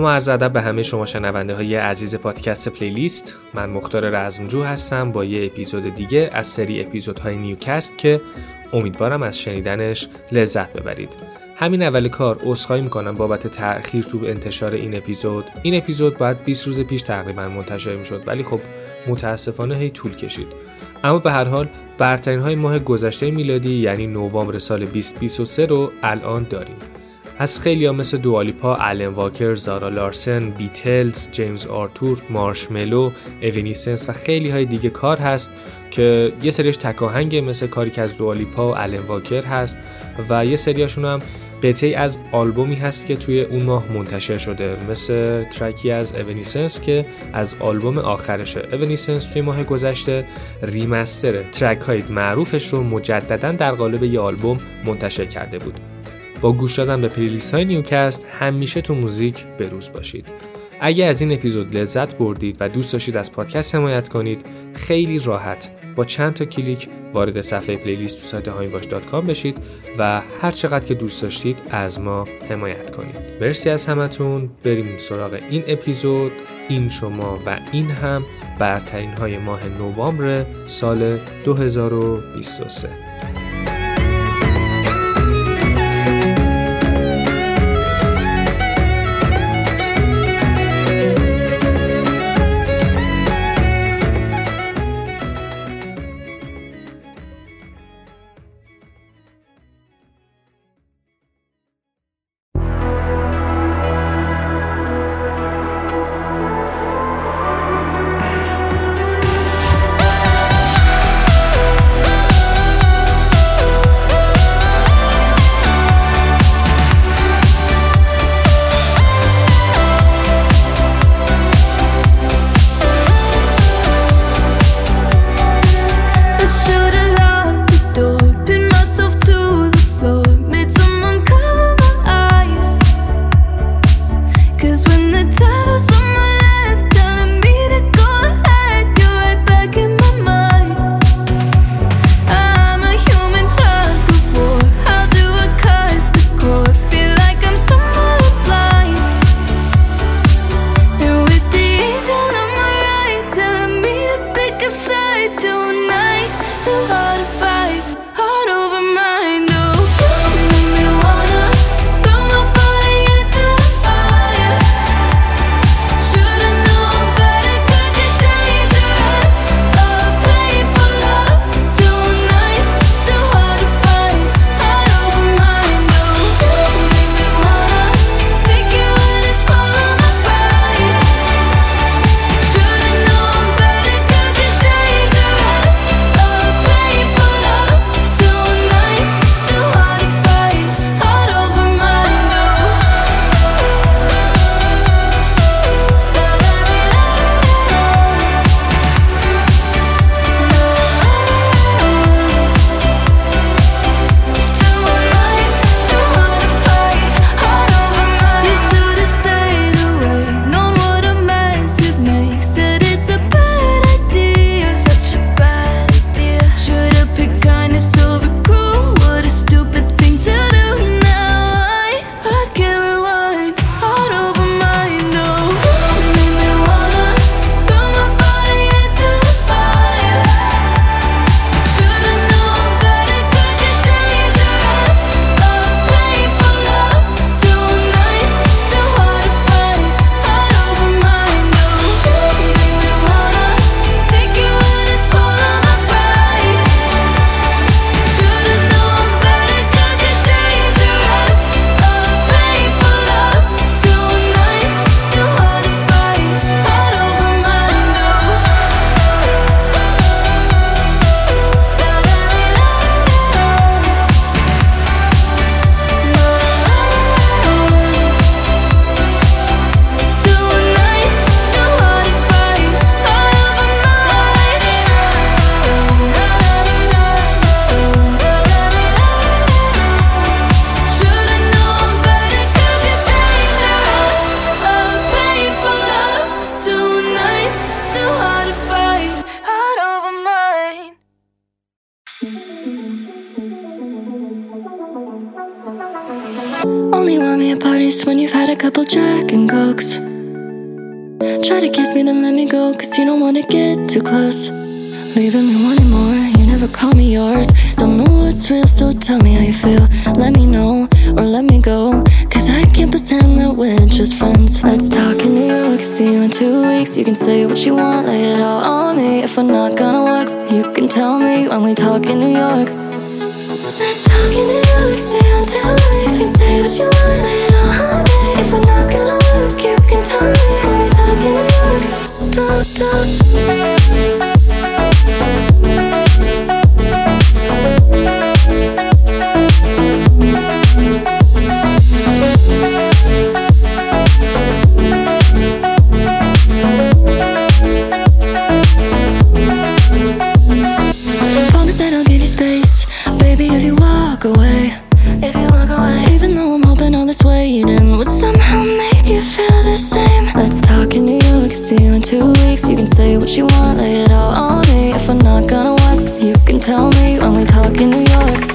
سلام و عرض ادب به همه شما شنونده های عزیز پادکست پلیلیست. من مختار رزمجو هستم با یه اپیزود دیگه از سری اپیزودهای نیوکست که امیدوارم از شنیدنش لذت ببرید. همین اول کار عذرخواهی می‌کنم بابت تأخیر تو انتشار این اپیزود. این اپیزود باید 20 روز پیش تقریبا منتشر می‌شد ولی خب متاسفانه هی طول کشید. اما به هر حال برترین های ماه گذشته میلادی یعنی نوامبر سال 2023 رو الان داریم. از خیلی ها مثل دوالیپا، الن واکر، زارا لارسن، بیتلز، جیمز آرتور، مارشملو، اوینیسنس و خیلی های دیگه کار هست که یه سریش تکاهنگ مثل کاری که از دوالیپا و الن واکر هست و یه سریاشون هم قطعی از آلبومی هست که توی اون ماه منتشر شده. مثل ترکی از اوینیسنس که از آلبوم آخرشه. اوینیسنس توی ماه گذشته ریمستر ترک های معروفش رو مجددا در قالب یه آلبوم منتشر کرده بود. با گوش دادن به پلیلیست های نیوکست همیشه تو موزیک بروز باشید. اگه از این اپیزود لذت بردید و دوست داشتید از پادکست حمایت کنید خیلی راحت با چند تا کلیک وارد صفحه پلیلیست تو سایت هاینواش.com بشید و هر چقدر که دوست داشتید از ما حمایت کنید. مرسی از همتون. بریم سراغ این اپیزود. این شما و این هم برترین های ماه نوامبر سال 2023 weeks You can say what you want, lay it all on me. If we're not gonna work, you can tell me When we talk in New York.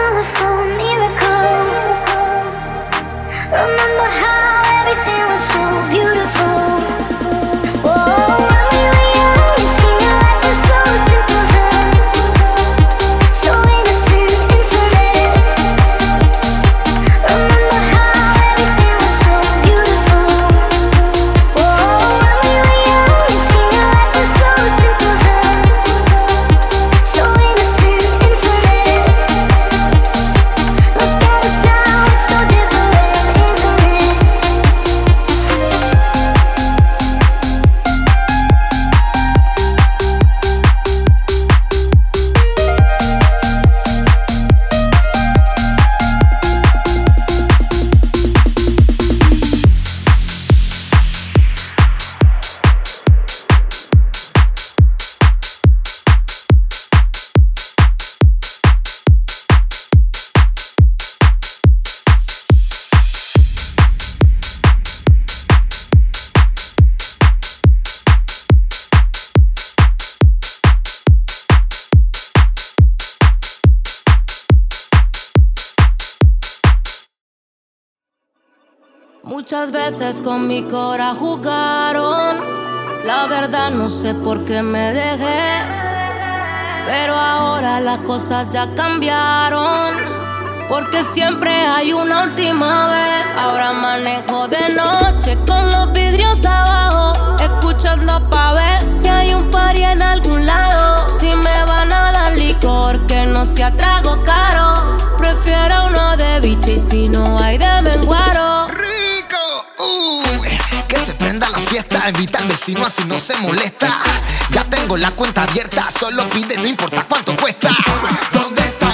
colorful me con mi cora jugaron. La verdad no sé por qué me dejé. Pero ahora las cosas ya cambiaron. Porque siempre hay una última vez. Ahora manejo de noche con los vidrios abajo. Escuchando pa' ver si hay un pari en algún lado. Si me van a dar licor, que no se atrás prenda la fiesta. Invita al vecino así no se molesta. Ya tengo la cuenta abierta, solo pide, no importa cuánto cuesta. ¿Dónde está?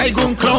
traigo um un clon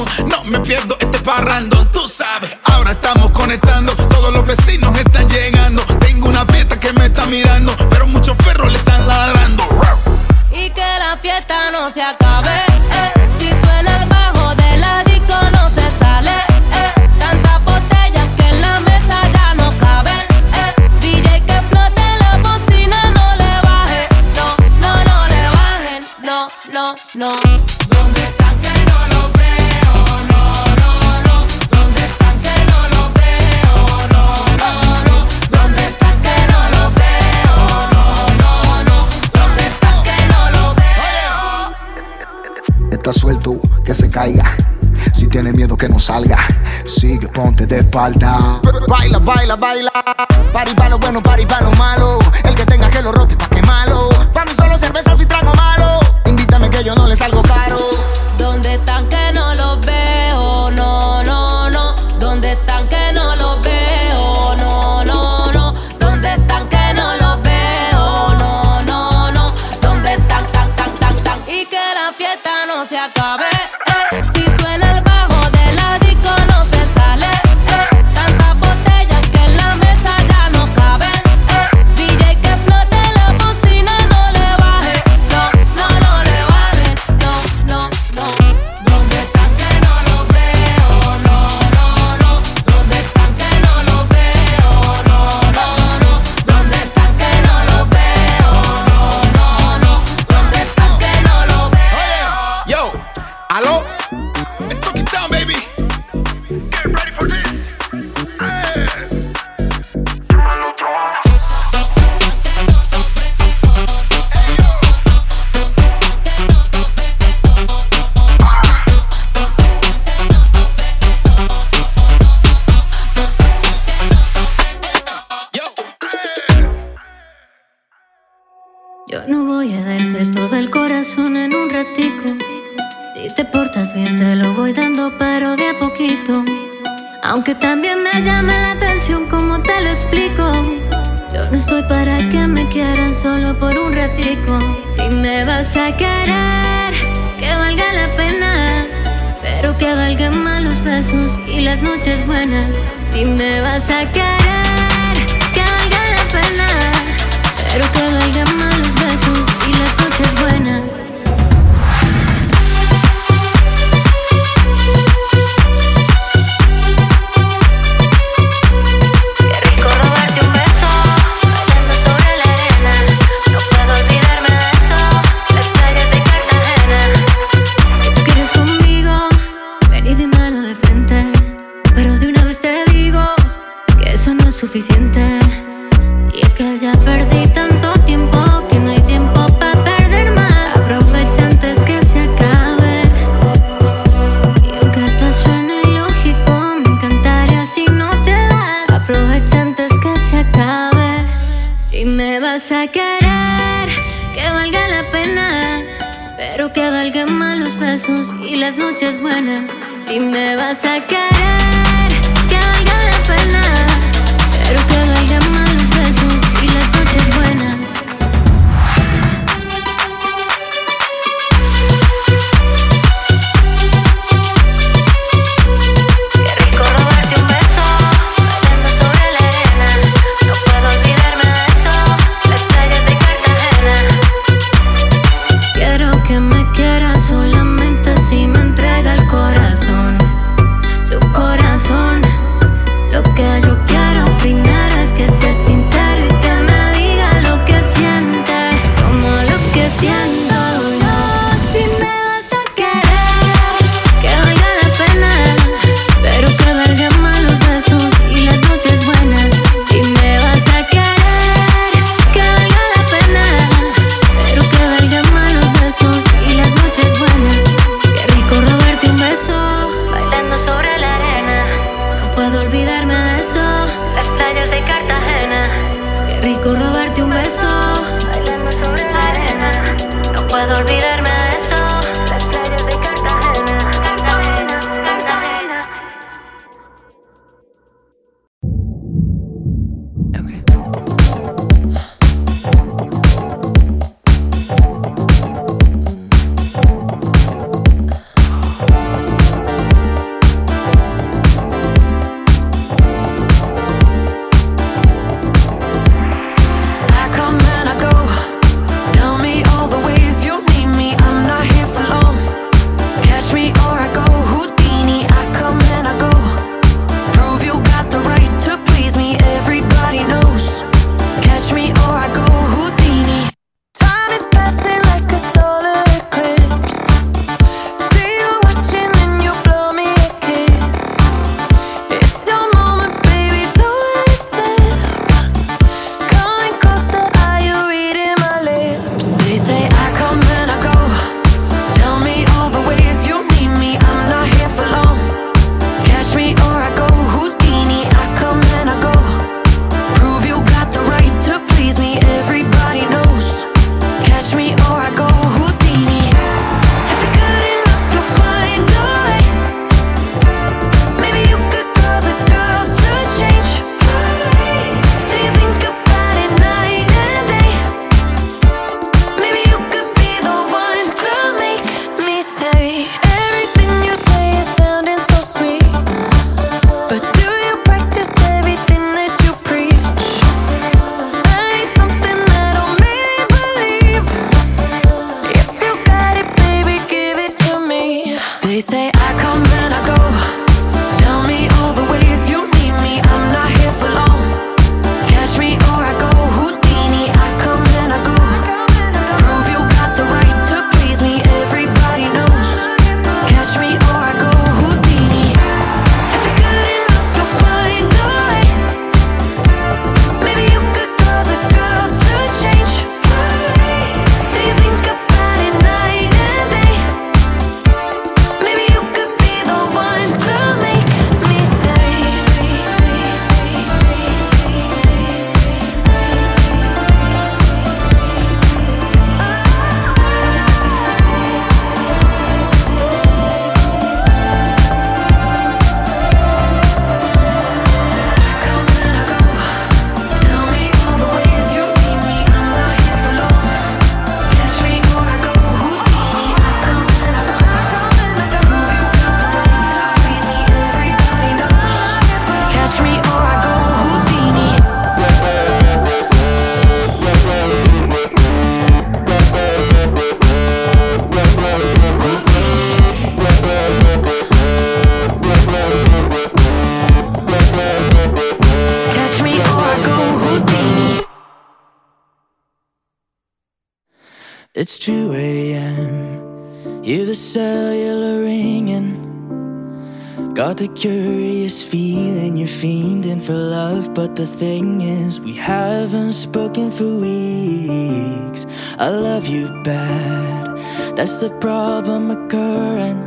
you bad, that's the problem occurring.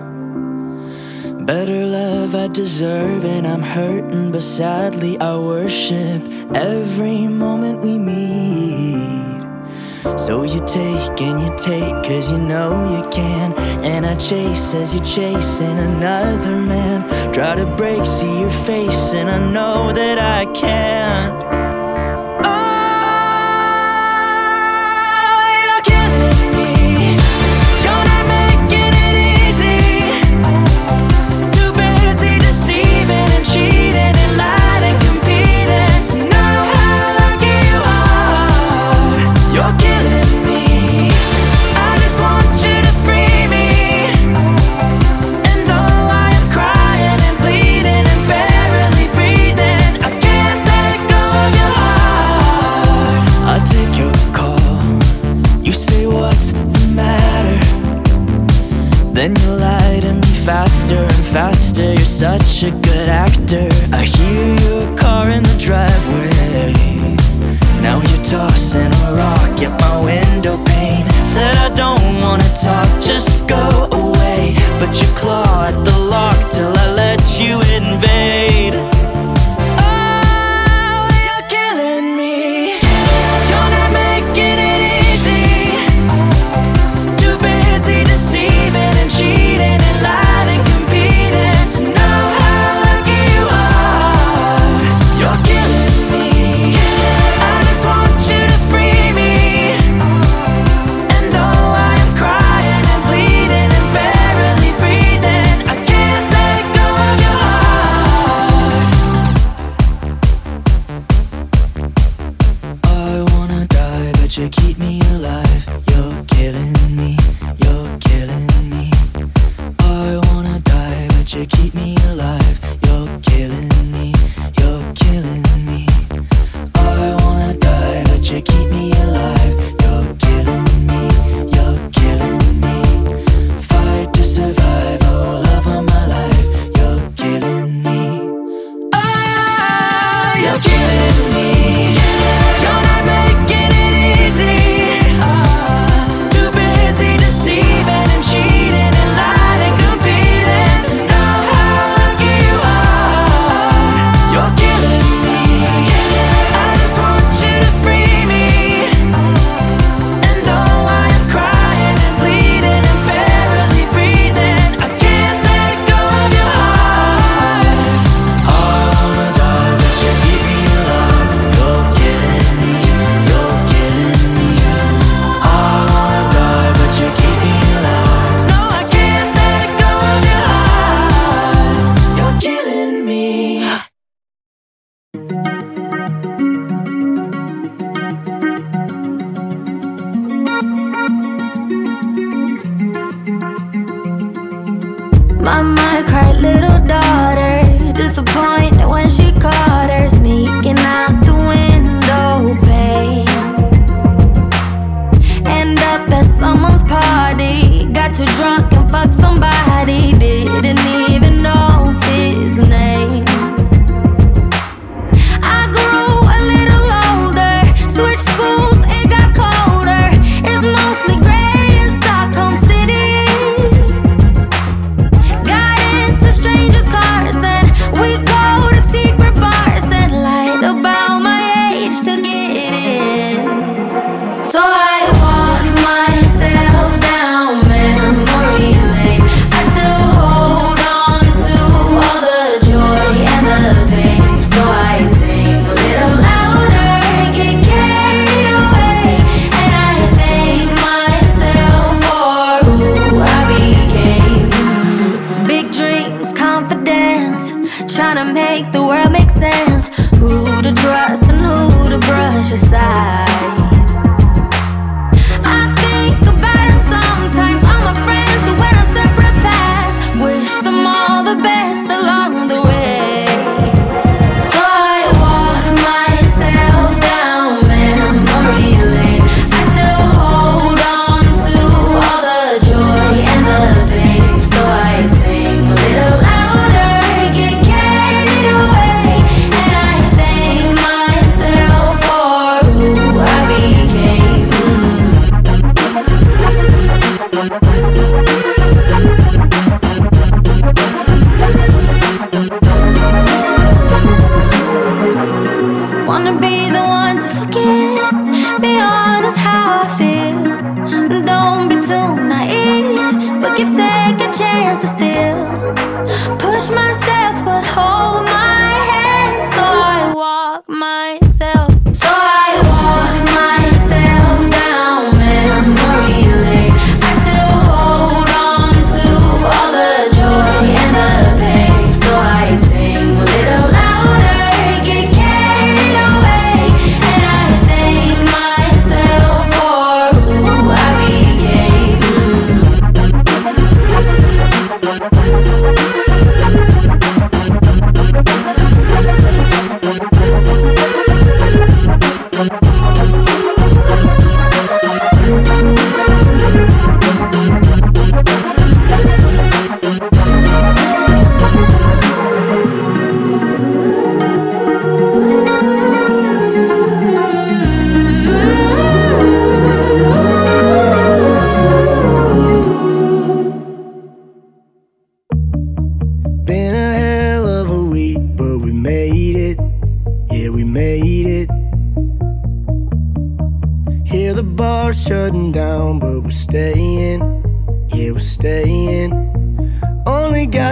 Better love I deserve, and I'm hurting, but sadly I worship every moment we meet. So you take and you take cause you know you can And I chase as you're chasing another man Try to break, see your face and I know that I can't such a good actor. I hear your car in the driveway. Now you're tossing a rock at my window pane. Said I don't wanna talk, just go away. But you claw at the locks till I let you invade. keep me alive. sense who to trust and who to brush aside.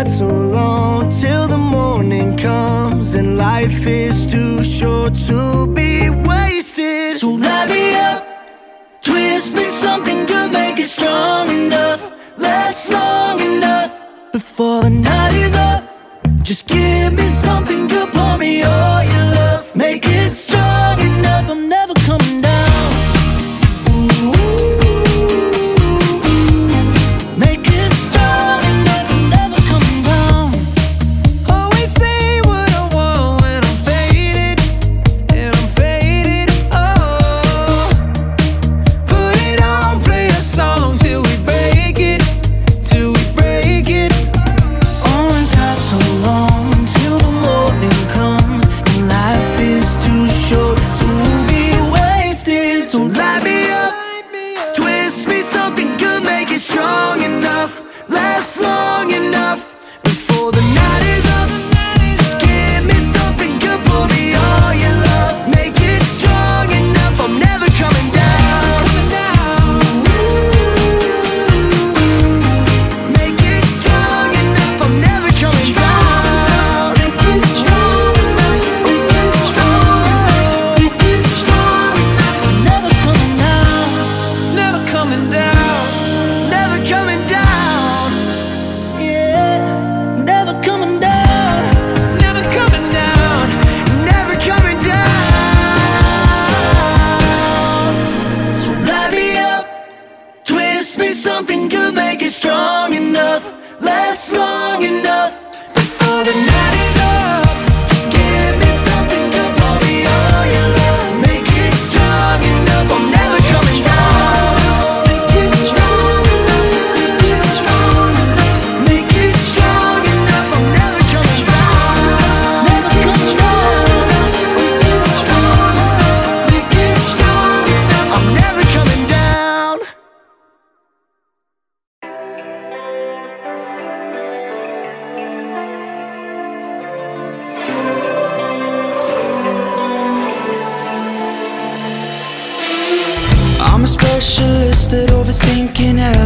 not so long till the morning comes, and life is too short to be.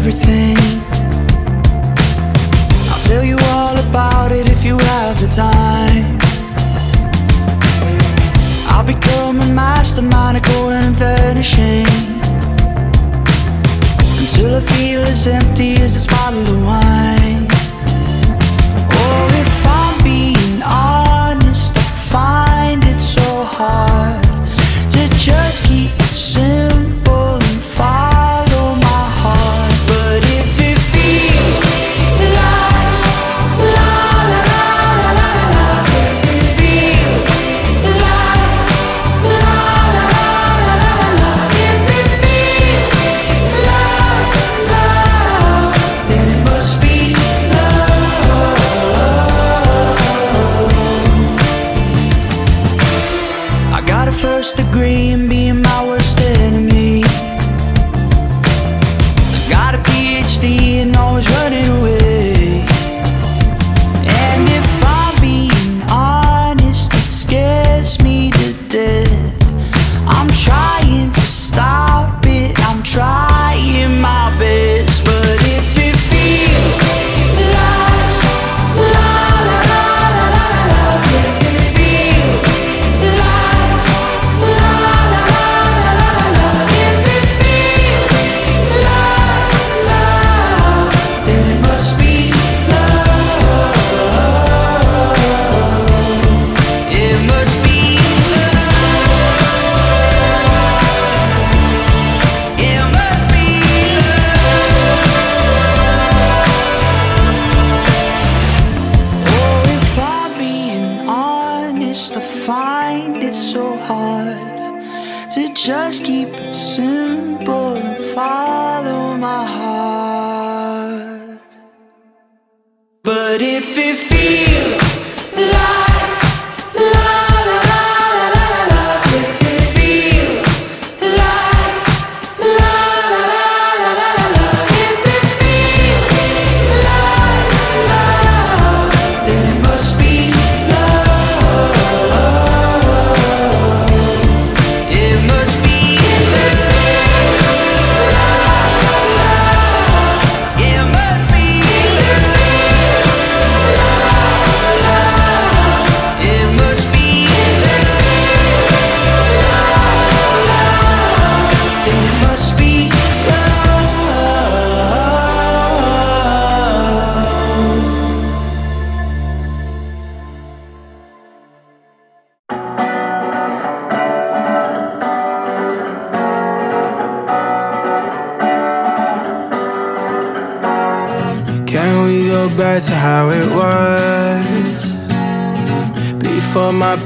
everything. I'll tell you all about it if you have the time. I'll become a mastermind at going and vanishing until I feel as empty as this bottle of wine. So hard to just keep it simple and follow my heart. But if it feels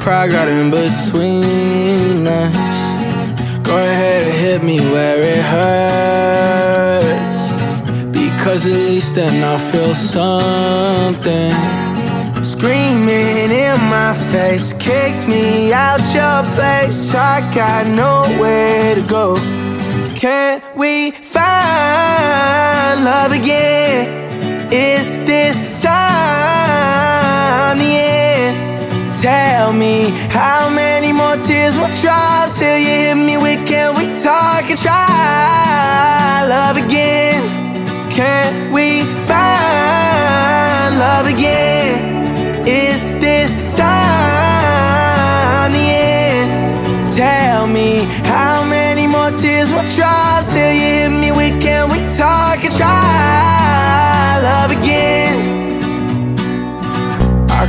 pride got in between us. Go ahead and hit me where it hurts. Because at least then I'll feel something. Screaming in my face Kicked me out your place. I got nowhere to go. Can we find love again? Me how many more tears will drop till you hit me with can we talk and try love again? Can we find love again? Is this time the end? Tell me how many more tears will drop till you hit me with can we talk and try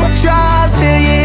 Will drop till you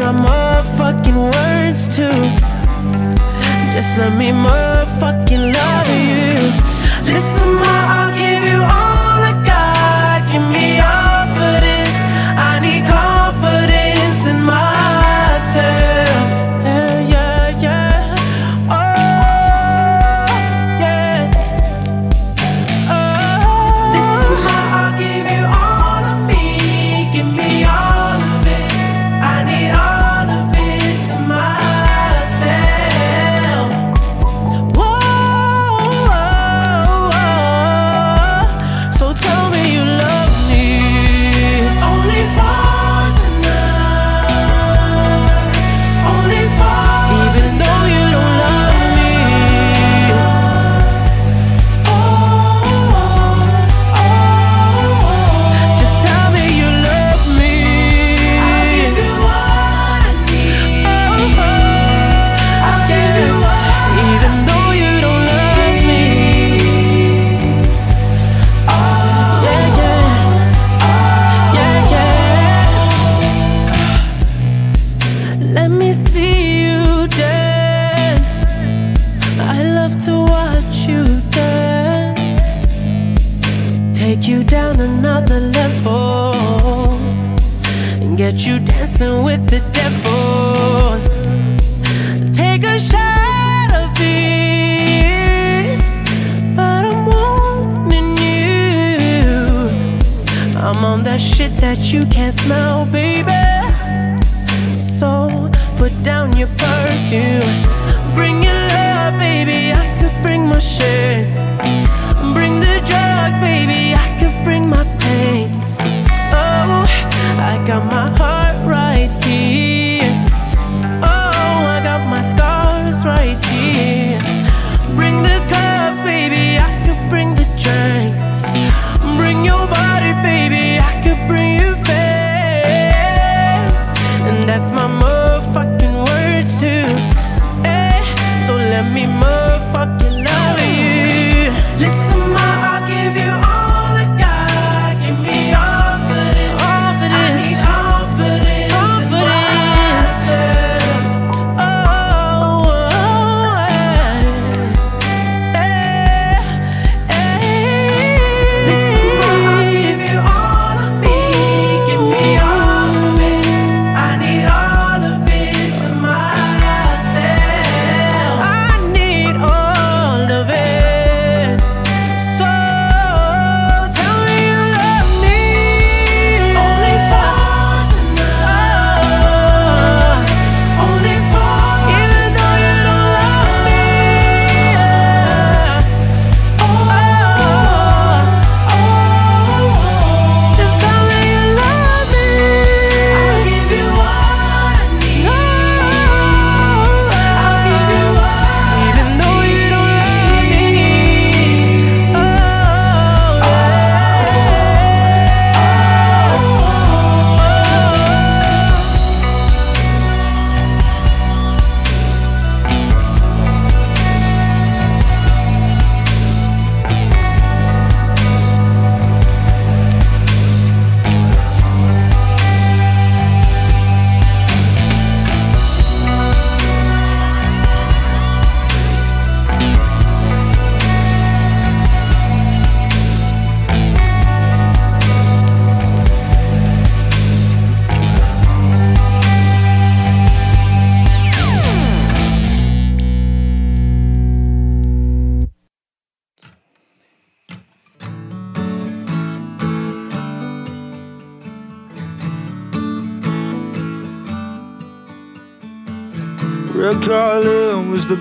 my motherfucking words too. Just let me motherfucking love you. Listen, ma, I'll give you all I got. Give me all. That you can't smell, baby. So put down your perfume. Bring your love, baby. I could bring my shit.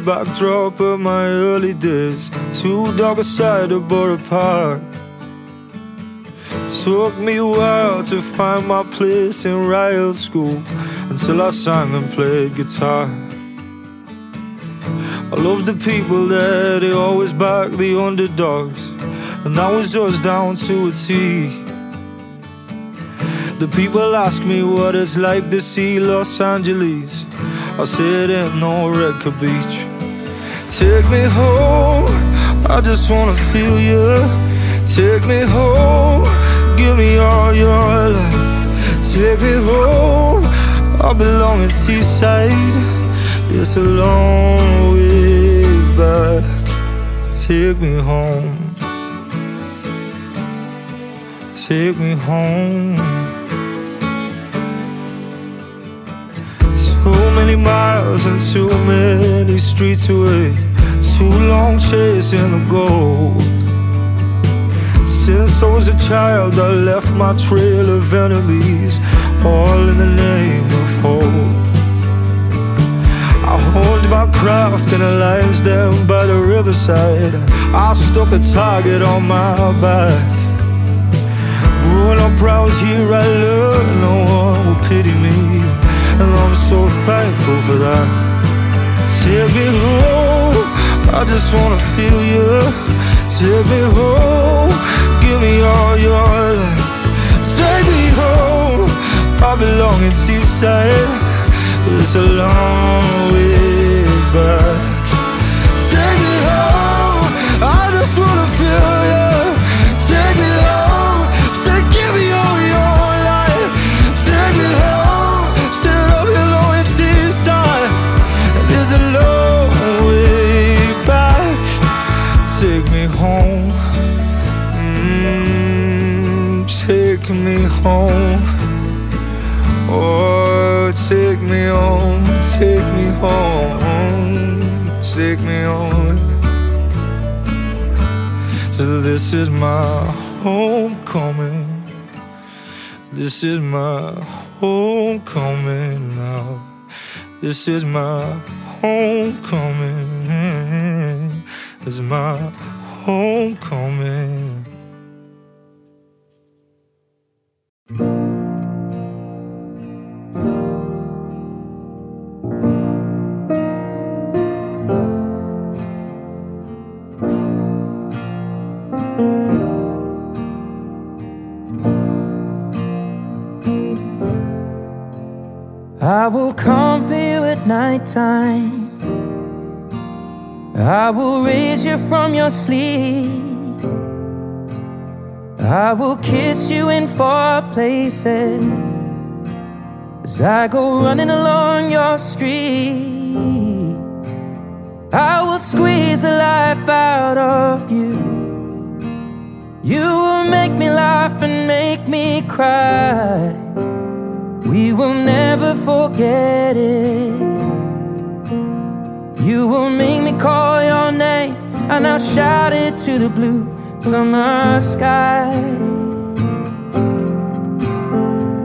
Backdrop of my early days. Two dark side of Borough Park. Took me a while to find my place in riot school until I sang and played guitar. I loved the people there, they always backed the underdogs, and that was just down to a T. The people ask me what it's like to see Los Angeles. I said, ain't no Redcar beach. Take me home, I just wanna feel you. Take me home, give me all your love. Take me home, I belong in Teesside. It's a long way back. Take me home. Take me home. Too many miles and too many streets away. Too long chasing the gold. Since I was a child, I left my trail of enemies, all in the name of hope. I honed my craft in a lion's den by the riverside. I stuck a target on my back. Growing up round here, I learned no one will pity me, and I'm so thankful for that. Take me home, I just wanna feel you. Take me home, give me all your love. Take me home, I belong in Teesside. It's a long way take me home. Oh, take me home, take me home, take me home. So this is my homecoming. This is my homecoming now. This is my homecoming. This is my homecoming. Nighttime. I will raise you from your sleep. I will kiss you in far places as I go running along your street. I will squeeze the life out of you. You will make me laugh and make me cry. We will never forget it. You will make me call your name, and I'll shout it to the blue summer sky.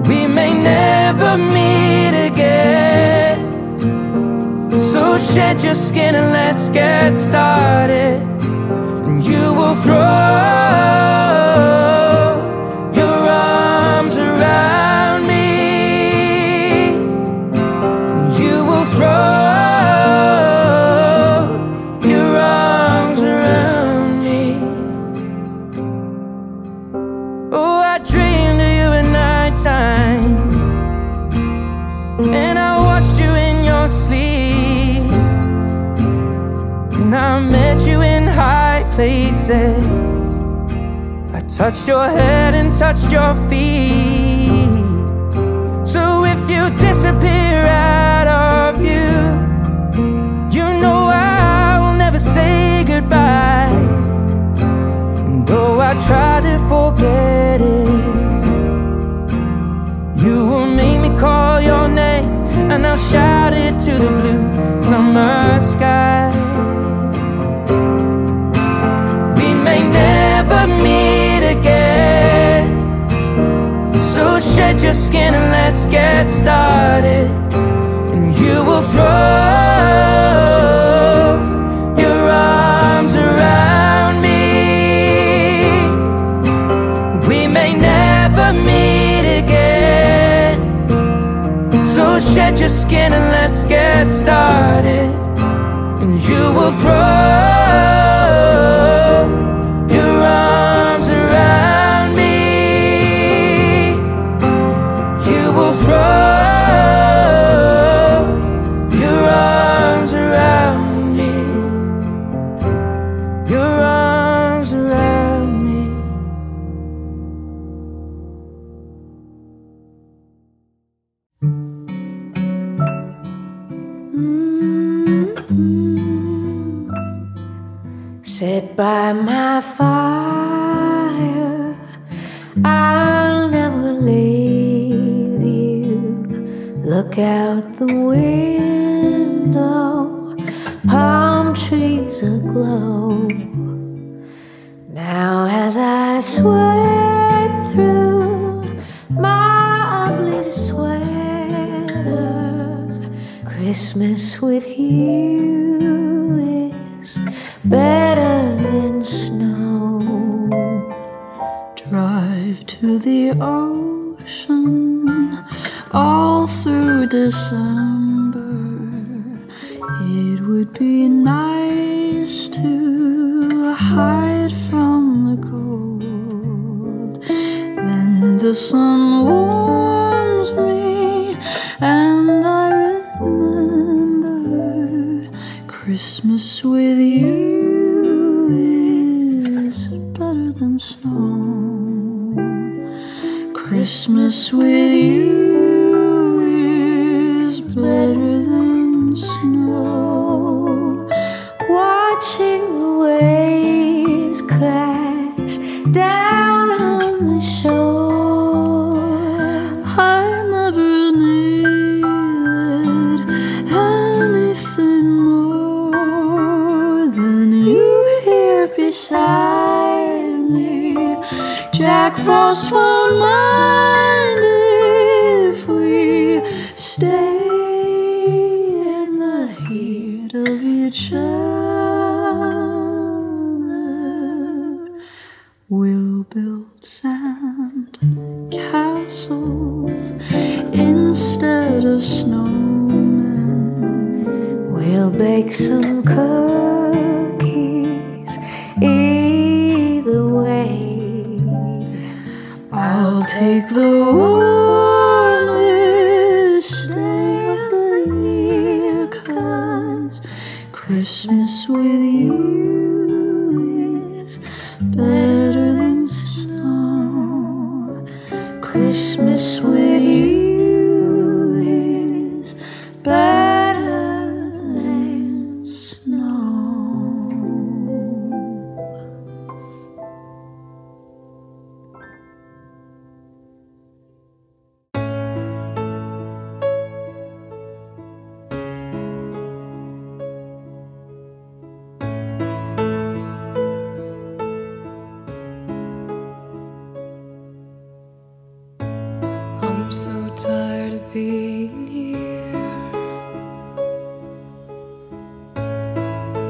We may never meet again, so shed your skin and let's get started. And you will throw touched your head and touched your feet. So if you disappear out of view, you know I will never say goodbye. And though I try to forget it, you will make me call your name, and I'll shout it to the blue summer sky. Shed your skin and let's get started. And you will throw your arms around me. We may never meet again. So shed your skin and let's get started. And you will throw by my fire. I'll never leave you. Look out the window, palm trees aglow. Now, as I sweat through my ugly sweater, Christmas with you to the ocean all through December. It would be nice to hide from the cold. Then the sun warms Christmas with you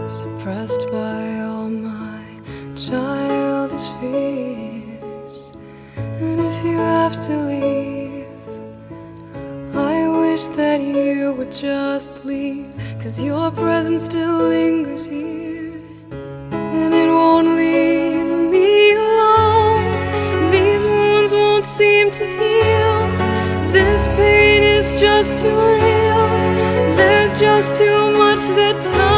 suppressed by all my childish fears. And if you have to leave, I wish that you would just leave, cause your presence still lingers here. And it won't leave me alone. These wounds won't seem to heal. This pain is just too real. There's just too much that time.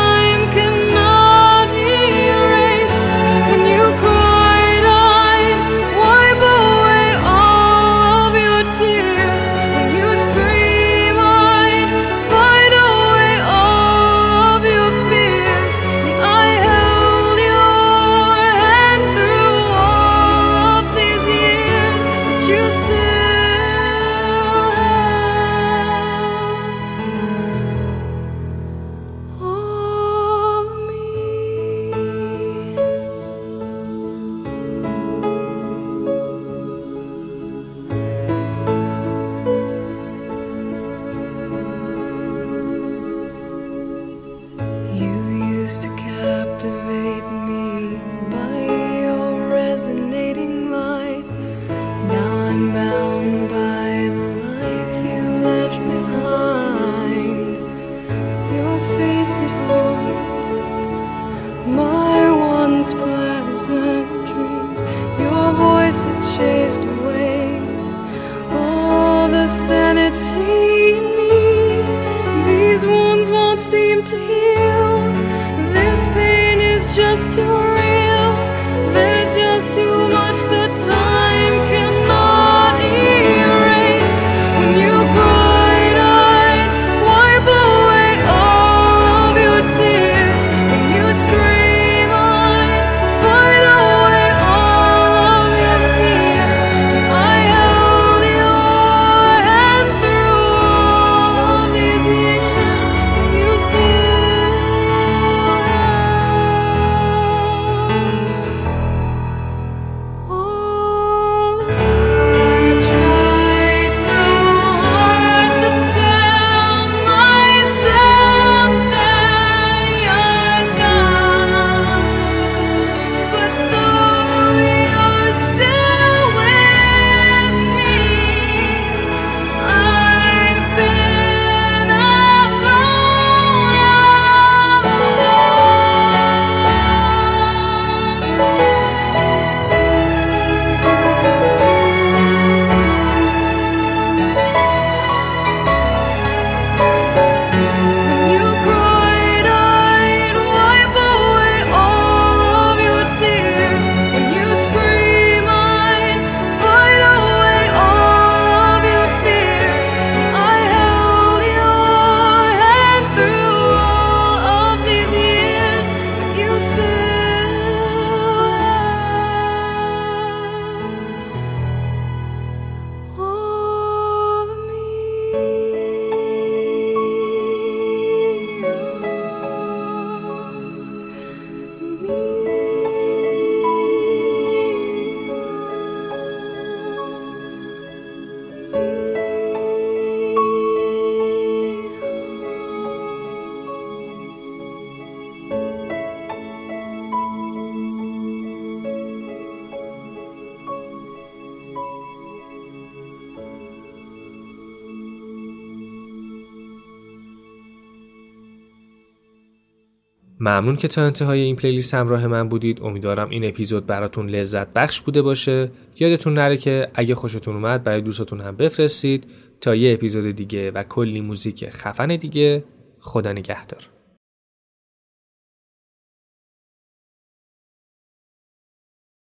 ممنون که تا انتهای این پلیلیست همراه من بودید. امیدوارم این اپیزود براتون لذت بخش بوده باشه. یادتون نره که اگه خوشتون اومد برای دوستاتون هم بفرستید تا یه اپیزود دیگه و کلی موزیک خفن دیگه. خدا نگهدار.